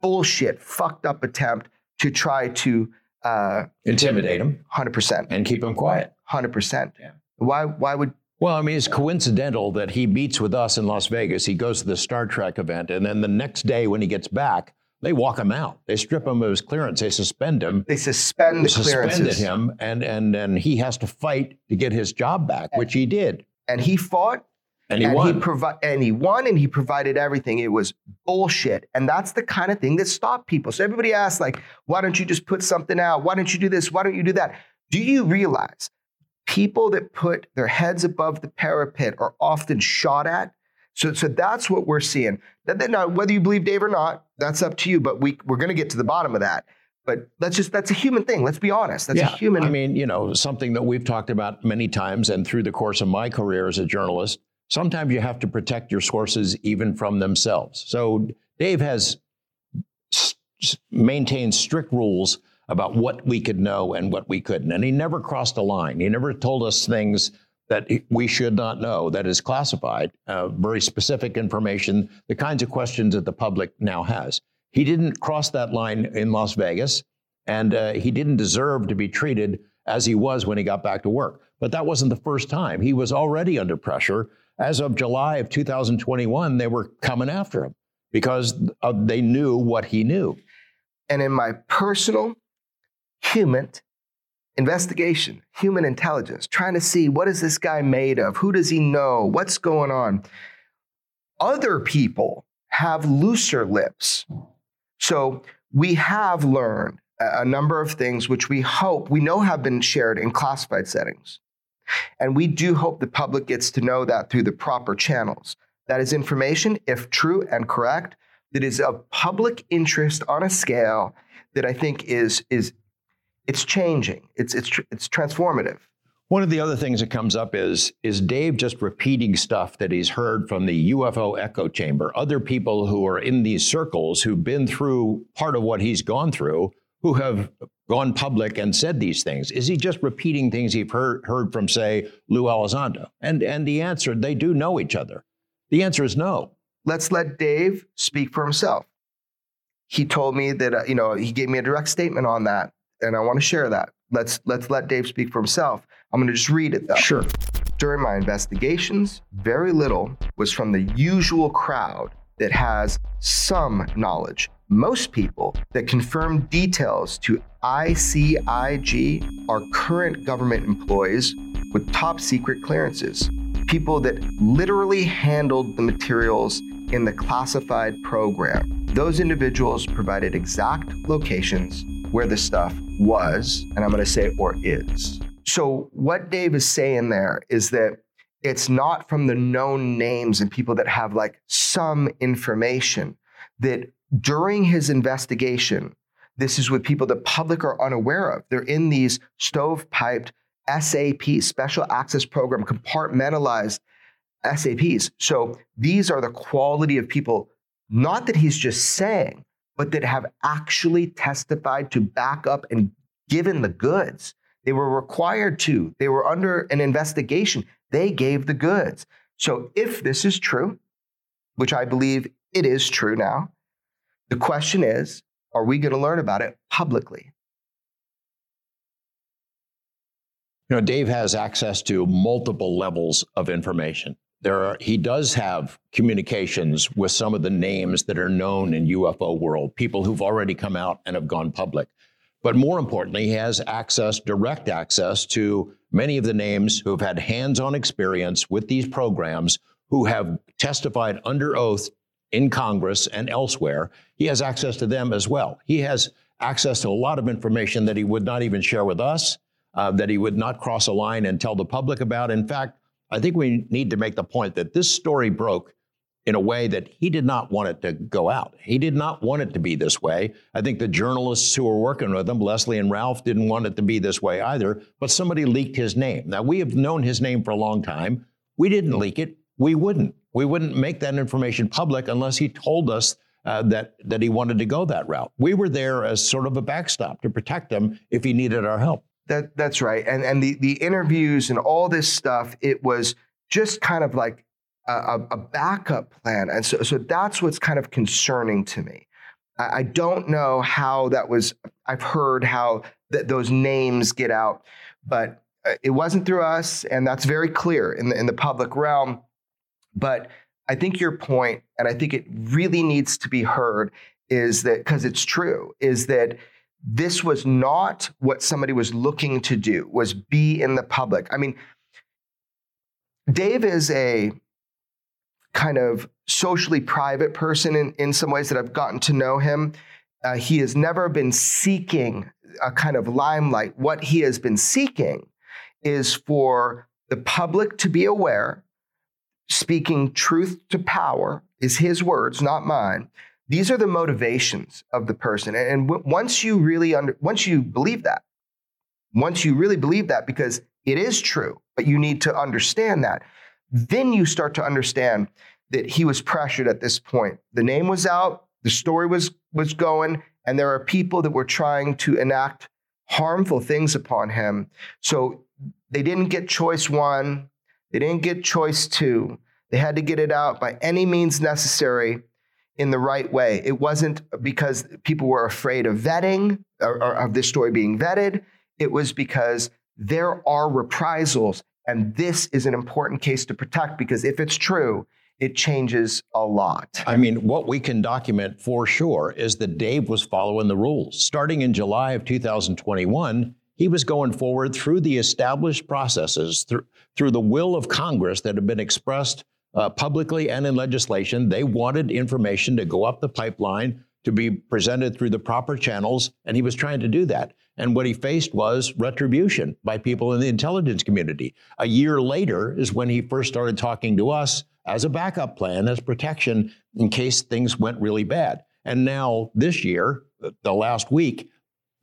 bullshit, fucked up attempt to try to uh, intimidate him, hundred percent, and keep him quiet, hundred percent. Yeah. Why? Why would? Well, I mean, it's coincidental that he meets with us in Las Vegas. He goes to the Star Trek event, and then the next day when he gets back, they walk him out. They strip him of his clearance. They suspend him. They suspend the suspended him, and and and he has to fight to get his job back, which he did. And he fought and he and won. He provi- and he won and he provided everything. It was bullshit. And that's the kind of thing that stopped people. So everybody asks, like, why don't you just put something out? Why don't you do this? Why don't you do that? Do you realize people that put their heads above the parapet are often shot at? So, so that's what we're seeing. Now, whether you believe Dave or not, that's up to you. But we, we're going to get to the bottom of that. But that's just that's a human thing. Let's be honest. That's yeah, a human. I mean, you know, something that we've talked about many times, and through the course of my career as a journalist, sometimes you have to protect your sources even from themselves. So Dave has maintained strict rules about what we could know and what we couldn't. And he never crossed a line. He never told us things that we should not know that is classified, uh, very specific information, the kinds of questions that the public now has. He didn't cross that line in Las Vegas, and uh, he didn't deserve to be treated as he was when he got back to work. But that wasn't the first time. He was already under pressure as of July of 2021, they were coming after him because they knew what he knew. And in my personal human investigation, human intelligence, trying to see what is this guy made of? Who does he know? What's going on? Other people have looser lips. So we have learned a number of things which we hope, we know have been shared in classified settings. And we do hope the public gets to know that through the proper channels. That is information, if true and correct, that is of public interest on a scale that I think is is it's changing. It's it's it's transformative. One of the other things that comes up is is Dave just repeating stuff that he's heard from the UFO echo chamber, other people who are in these circles who've been through part of what he's gone through, who have gone public and said these things? Is he just repeating things he's heard, heard from, say, Lou Elizondo? And, and the answer, they do know each other. The answer is no. Let's let Dave speak for himself. He told me that, uh, you know, he gave me a direct statement on that, and I want to share that. Let's, let's let Dave speak for himself. I'm going to just read it, though. Sure. During my investigations, very little was from the usual crowd that has some knowledge most people that confirm details to ICIG are current government employees with top secret clearances. people that literally handled the materials in the classified program. Those individuals provided exact locations where the stuff was, and I'm going to say or is. So, what Dave is saying there is that it's not from the known names and people that have like some information that during his investigation, this is with people the public are unaware of. They're in these stovepiped SAP, special access program, compartmentalized SAPs. So these are the quality of people, not that he's just saying, but that have actually testified to back up and given the goods. They were required to, they were under an investigation. They gave the goods. So if this is true, which I believe it is true now, the question is are we going to learn about it publicly? You know, Dave has access to multiple levels of information. There are, he does have communications with some of the names that are known in UFO world, people who've already come out and have gone public. But more importantly, he has access, direct access to many of the names who have had hands-on experience with these programs, who have testified under oath in Congress and elsewhere. He has access to them as well. He has access to a lot of information that he would not even share with us, uh, that he would not cross a line and tell the public about. In fact, I think we need to make the point that this story broke in a way that he did not want it to go out. He did not want it to be this way. I think the journalists who were working with him, Leslie and Ralph, didn't want it to be this way either, but somebody leaked his name. Now, we have known his name for a long time. We didn't leak it. We wouldn't. We wouldn't make that information public unless he told us uh, that that he wanted to go that route. We were there as sort of a backstop to protect him if he needed our help. That that's right. And and the the interviews and all this stuff, it was just kind of like a, a backup plan. And so so that's what's kind of concerning to me. I, I don't know how that was. I've heard how that those names get out, but uh, it wasn't through us, and that's very clear in the in the public realm. But I think your point, and I think it really needs to be heard, is that because it's true, is that this was not what somebody was looking to do, was be in the public. I mean, Dave is a kind of socially private person in, in some ways that I've gotten to know him. Uh, he has never been seeking a kind of limelight. What he has been seeking is for the public to be aware speaking truth to power is his words, not mine. These are the motivations of the person. And w- once you really under, once you believe that, once you really believe that, because it is true, but you need to understand that, then you start to understand that he was pressured at this point. The name was out, the story was was going, and there are people that were trying to enact harmful things upon him. So they didn't get choice one, they didn't get choice two. They had to get it out by any means necessary in the right way. It wasn't because people were afraid of vetting or, or of this story being vetted. It was because there are reprisals. And this is an important case to protect because if it's true, it changes a lot. I mean, what we can document for sure is that Dave was following the rules. Starting in July of 2021, he was going forward through the established processes, through, through the will of Congress that had been expressed uh, publicly and in legislation. They wanted information to go up the pipeline to be presented through the proper channels, and he was trying to do that. And what he faced was retribution by people in the intelligence community. A year later is when he first started talking to us as a backup plan, as protection in case things went really bad. And now, this year, the last week,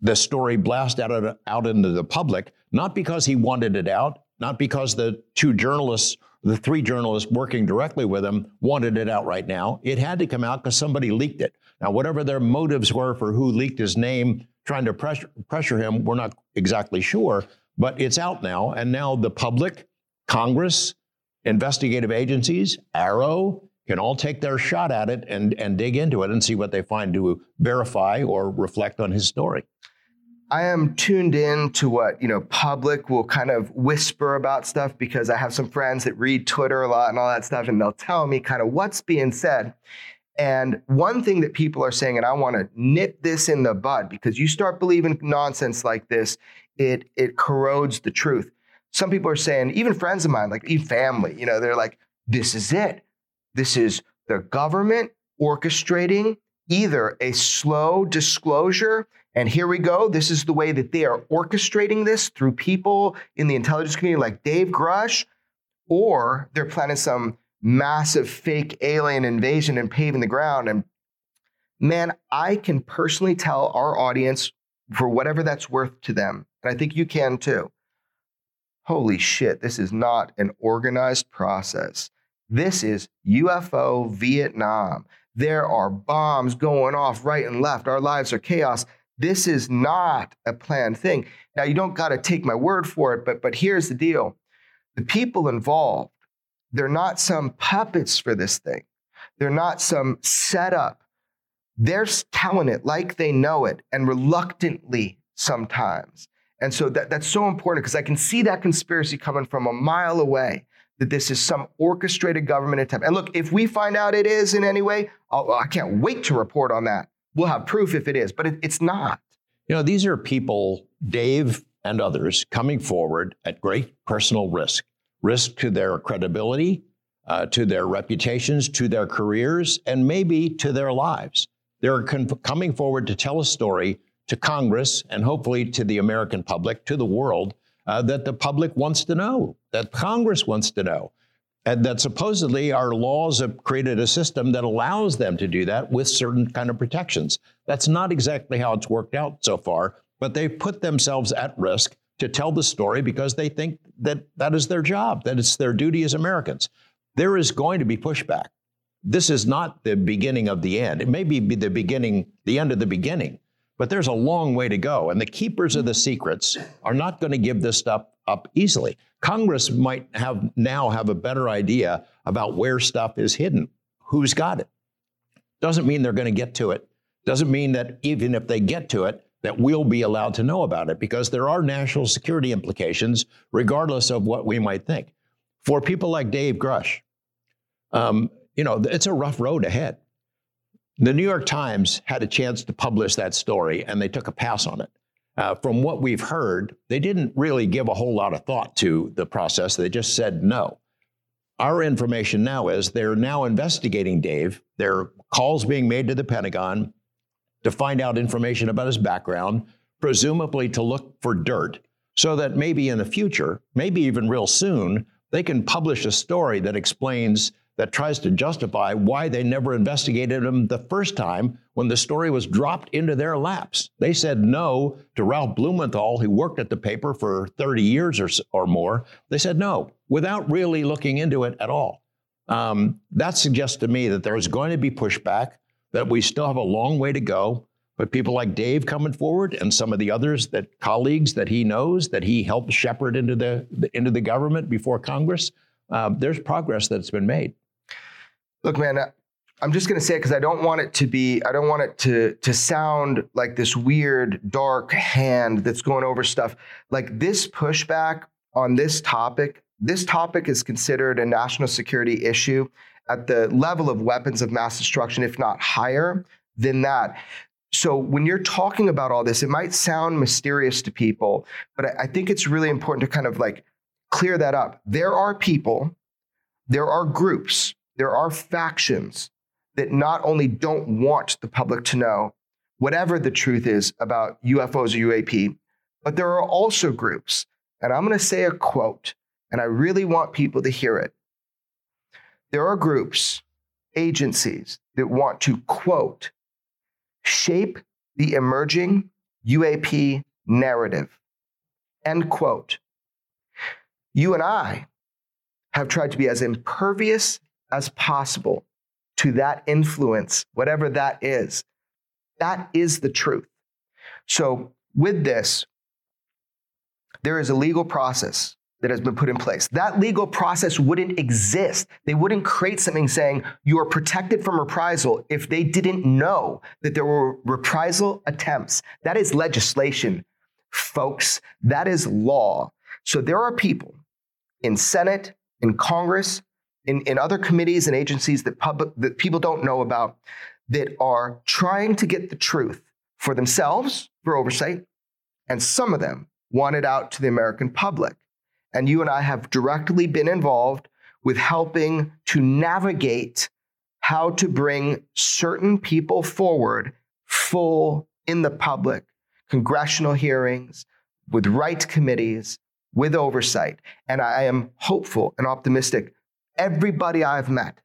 the story blasted out, out into the public, not because he wanted it out, not because the two journalists, the three journalists working directly with him wanted it out right now. It had to come out because somebody leaked it. Now, whatever their motives were for who leaked his name, trying to pressure, pressure him, we're not exactly sure, but it's out now. And now the public, Congress, investigative agencies, AARO, can all take their shot at it and, and dig into it and see what they find to verify or reflect on his story. I am tuned in to what, you know, public will kind of whisper about stuff because I have some friends that read Twitter a lot and all that stuff, and they'll tell me kind of what's being said. And one thing that people are saying, and I want to nip this in the bud because you start believing nonsense like this, it it corrodes the truth. some people are saying, even friends of mine, like even family, you know, they're like, this is it. This is the government orchestrating either a slow disclosure, and here we go. This is the way that they are orchestrating this through people in the intelligence community like Dave Grusch, or they're planning some massive fake alien invasion and paving the ground. And man, I can personally tell our audience for whatever that's worth to them, and I think you can too. Holy shit, this is not an organized process. This is UFO Vietnam. There are bombs going off right and left. Our lives are chaos. This is not a planned thing. Now, you don't got to take my word for it, but, but here's the deal the people involved, they're not some puppets for this thing, they're not some setup. They're telling it like they know it and reluctantly sometimes. And so that, that's so important because I can see that conspiracy coming from a mile away that this is some orchestrated government attempt. And look, if we find out it is in any way, I'll, I can not wait to report on that. We'll have proof if it is, but it, it's not. You know, these are people, Dave and others, coming forward at great personal risk risk to their credibility, uh, to their reputations, to their careers, and maybe to their lives. They're con- coming forward to tell a story to Congress and hopefully to the American public, to the world, uh, that the public wants to know, that Congress wants to know, and that supposedly our laws have created a system that allows them to do that with certain kind of protections. That's not exactly how it's worked out so far, but they've put themselves at risk to tell the story because they think that that is their job, that it's their duty as Americans. There is going to be pushback. This is not the beginning of the end. It may be the beginning, the end of the beginning, but there's a long way to go. And the keepers of the secrets are not going to give this stuff up easily. Congress might have now have a better idea about where stuff is hidden, who's got it. Doesn't mean they're going to get to it. Doesn't mean that even if they get to it, that we'll be allowed to know about it because there are national security implications, regardless of what we might think. For people like Dave Grusch, um, you know, it's a rough road ahead. The New York Times had a chance to publish that story and they took a pass on it. Uh, from what we've heard, they didn't really give a whole lot of thought to the process. They just said no. Our information now is they're now investigating Dave. There are calls being made to the Pentagon to find out information about his background, presumably to look for dirt, so that maybe in the future, maybe even real soon, they can publish a story that explains that tries to justify why they never investigated him the first time when the story was dropped into their laps. They said no to Ralph Blumenthal, who worked at the paper for 30 years or, or more. They said no without really looking into it at all. Um, that suggests to me that there's going to be pushback, that we still have a long way to go. But people like Dave coming forward and some of the others that colleagues that he knows that he helped shepherd into the into the government before Congress, uh, there's progress that's been made. Look, man, I'm just going to say it because I don't want it to be, I don't want it to, to sound like this weird, dark hand that's going over stuff. Like this pushback on this topic, this topic is considered a national security issue at the level of weapons of mass destruction, if not higher than that. So when you're talking about all this, it might sound mysterious to people, but I, I think it's really important to kind of like clear that up. There are people, there are groups there are factions that not only don't want the public to know whatever the truth is about UFOs or UAP, but there are also groups, and I'm going to say a quote, and I really want people to hear it. There are groups, agencies that want to, quote, shape the emerging UAP narrative, end quote. You and I have tried to be as impervious as possible to that influence, whatever that is. That is the truth. So, with this, there is a legal process that has been put in place. That legal process wouldn't exist. They wouldn't create something saying you are protected from reprisal if they didn't know that there were reprisal attempts. That is legislation, folks. That is law. So there are people in Senate, in Congress, in, in other committees and agencies that public that people don't know about that are trying to get the truth for themselves for oversight, and some of them want it out to the American public. and you and I have directly been involved with helping to navigate how to bring certain people forward full in the public, congressional hearings, with right committees, with oversight. And I am hopeful and optimistic. Everybody I've met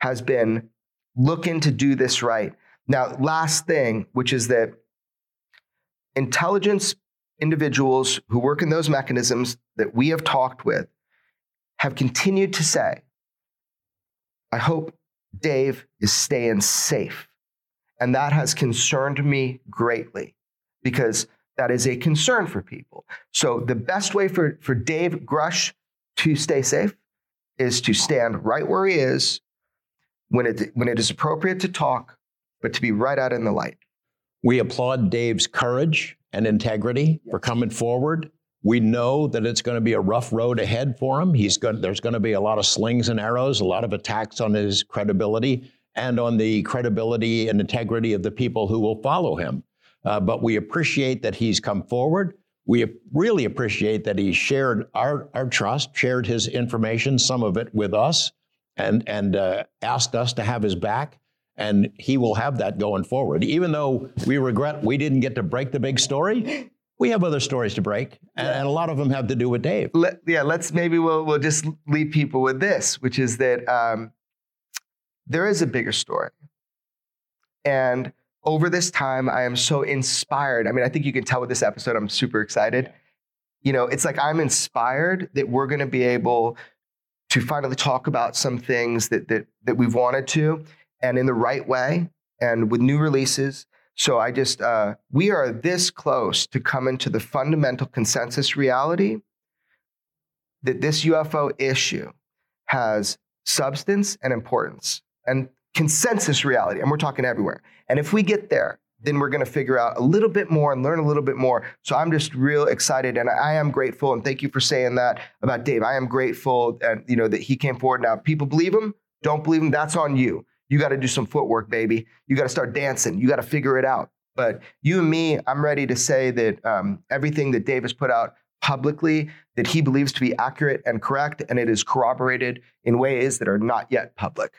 has been looking to do this right. Now, last thing, which is that intelligence individuals who work in those mechanisms that we have talked with have continued to say, I hope Dave is staying safe. And that has concerned me greatly because that is a concern for people. So the best way for, for Dave Grusch to stay safe is to stand right where he is when it, when it is appropriate to talk, but to be right out in the light. We applaud Dave's courage and integrity yes. for coming forward. We know that it's going to be a rough road ahead for him. He's going, there's going to be a lot of slings and arrows, a lot of attacks on his credibility and on the credibility and integrity of the people who will follow him. Uh, but we appreciate that he's come forward. We really appreciate that he shared our, our trust, shared his information, some of it with us, and, and uh, asked us to have his back. And he will have that going forward. Even though we regret we didn't get to break the big story, we have other stories to break, and, and, a lot of them have to do with Dave. Let, yeah, let's maybe we'll we'll just leave people with this, which is that um, there is a bigger story, and over this time, I am so inspired. I mean, I think you can tell with this episode, I'm super excited. You know, it's like I'm inspired that we're going to be able to finally talk about some things that that that we've wanted to, and in the right way, and with new releases. So I just uh, we are this close to coming to the fundamental consensus reality that this UFO issue has substance and importance and consensus reality, and we're talking everywhere. And if we get there, then we're going to figure out a little bit more and learn a little bit more. So I'm just real excited, and I am grateful. And thank you for saying that about Dave. I am grateful, and you know that he came forward. Now, people believe him, don't believe him. That's on you. You got to do some footwork, baby. You got to start dancing. You got to figure it out. But you and me, I'm ready to say that um, everything that Dave has put out publicly that he believes to be accurate and correct, and it is corroborated in ways that are not yet public.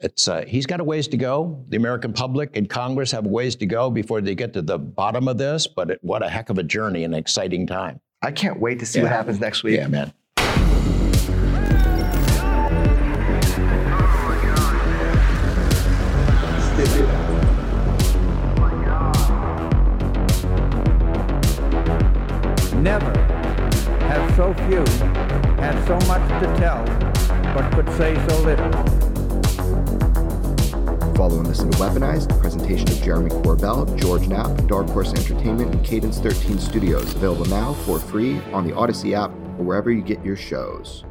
It's uh, he's got a ways to go. The American public and Congress have a ways to go before they get to the bottom of this. But it, what a heck of a journey and exciting time! I can't wait to see yeah. what happens next week. Yeah, man. Never have so few had so much to tell, but could say so little. Follow and listen to Weaponized, a presentation of Jeremy Corbell, George Knapp, Dark Horse Entertainment, and Cadence 13 Studios. Available now for free on the Odyssey app or wherever you get your shows.